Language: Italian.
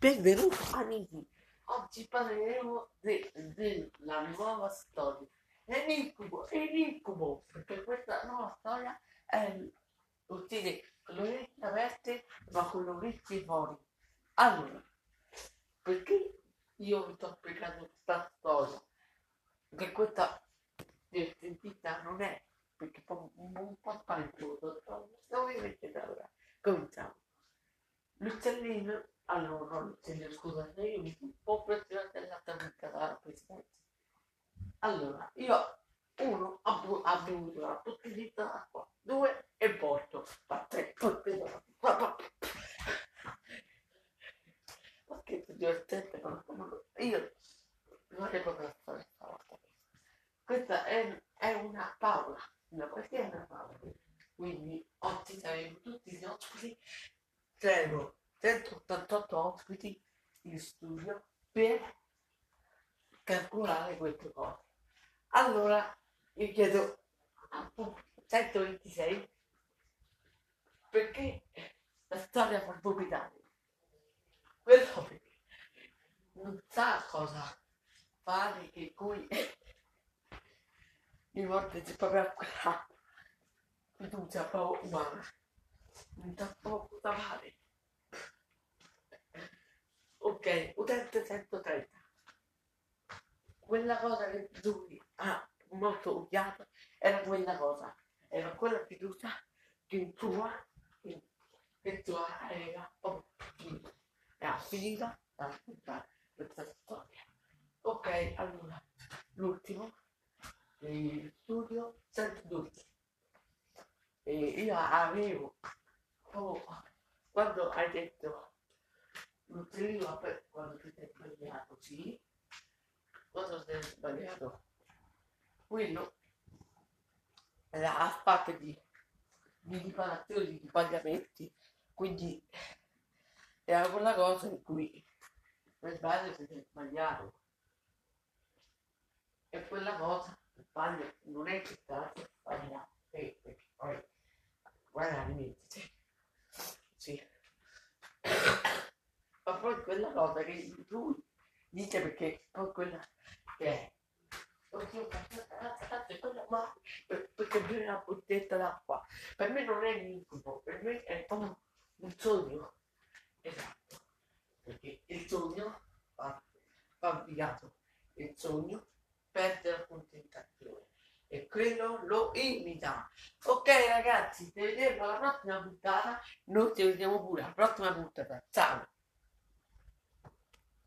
Benvenuti amici, oggi parleremo de- della nuova storia. È l'incubo, è l'incubo, perché questa nuova storia è uccide con le orecchie aperte ma con le orecchie fuori. Allora, perché io vi sto spiegando questa storia? Che questa divertentita non è, perché poi un po' spaventoso, dove mettete allora? Cominciamo. L'uccellino, allora no, l'uccellino, scusate, io mi sono un po' pressionata della vita dalla presidenza. Allora, io uno ha, bu- ha bevuto la bottiglietta d'acqua, due e porto, ma tre bottiglie d'acqua. Ma che divertente, io non è proprio storia stavolta. Questa è, è una Paola, una perché è una Paola. Quindi oggi saremo tutti gli ospiti, c'erano 188 ospiti in studio per calcolare queste cose. Allora io chiedo appunto 126 perché la storia fa vomitare. Quello perché non sa cosa fare che cui mi morde proprio a quella fiducia proprio umana. Non sa proprio cosa fare. 1930. Quella cosa che lui ha molto odiato era quella cosa, era quella fiducia che tua, che tua era, oh, era finita da raccontare questa storia. Ok, allora, l'ultimo, il studio Sant'Dulce. E eh, io avevo, oh, quando hai detto l'uccellino, quando ti sei sbagliato, sì, si è sbagliato? Quello era a parte di, di riparazione di pagamenti, quindi era quella cosa in cui per sbaglio si è sbagliato. E quella cosa, per sbaglio, non è che tanto sbagliato, eh, perché poi guarda dimentici. Sì. Ma poi quella cosa che lui dice perché poi quella che è. Perché beve la bottiglietta d'acqua? Per me non è un incubo per me è proprio un sogno. Esatto. Perché il sogno va, va avviato. Il sogno perde la concentrazione e quello lo imita. Ok ragazzi ci vediamo alla prossima puntata noi ci vediamo pure alla prossima puntata. Ciao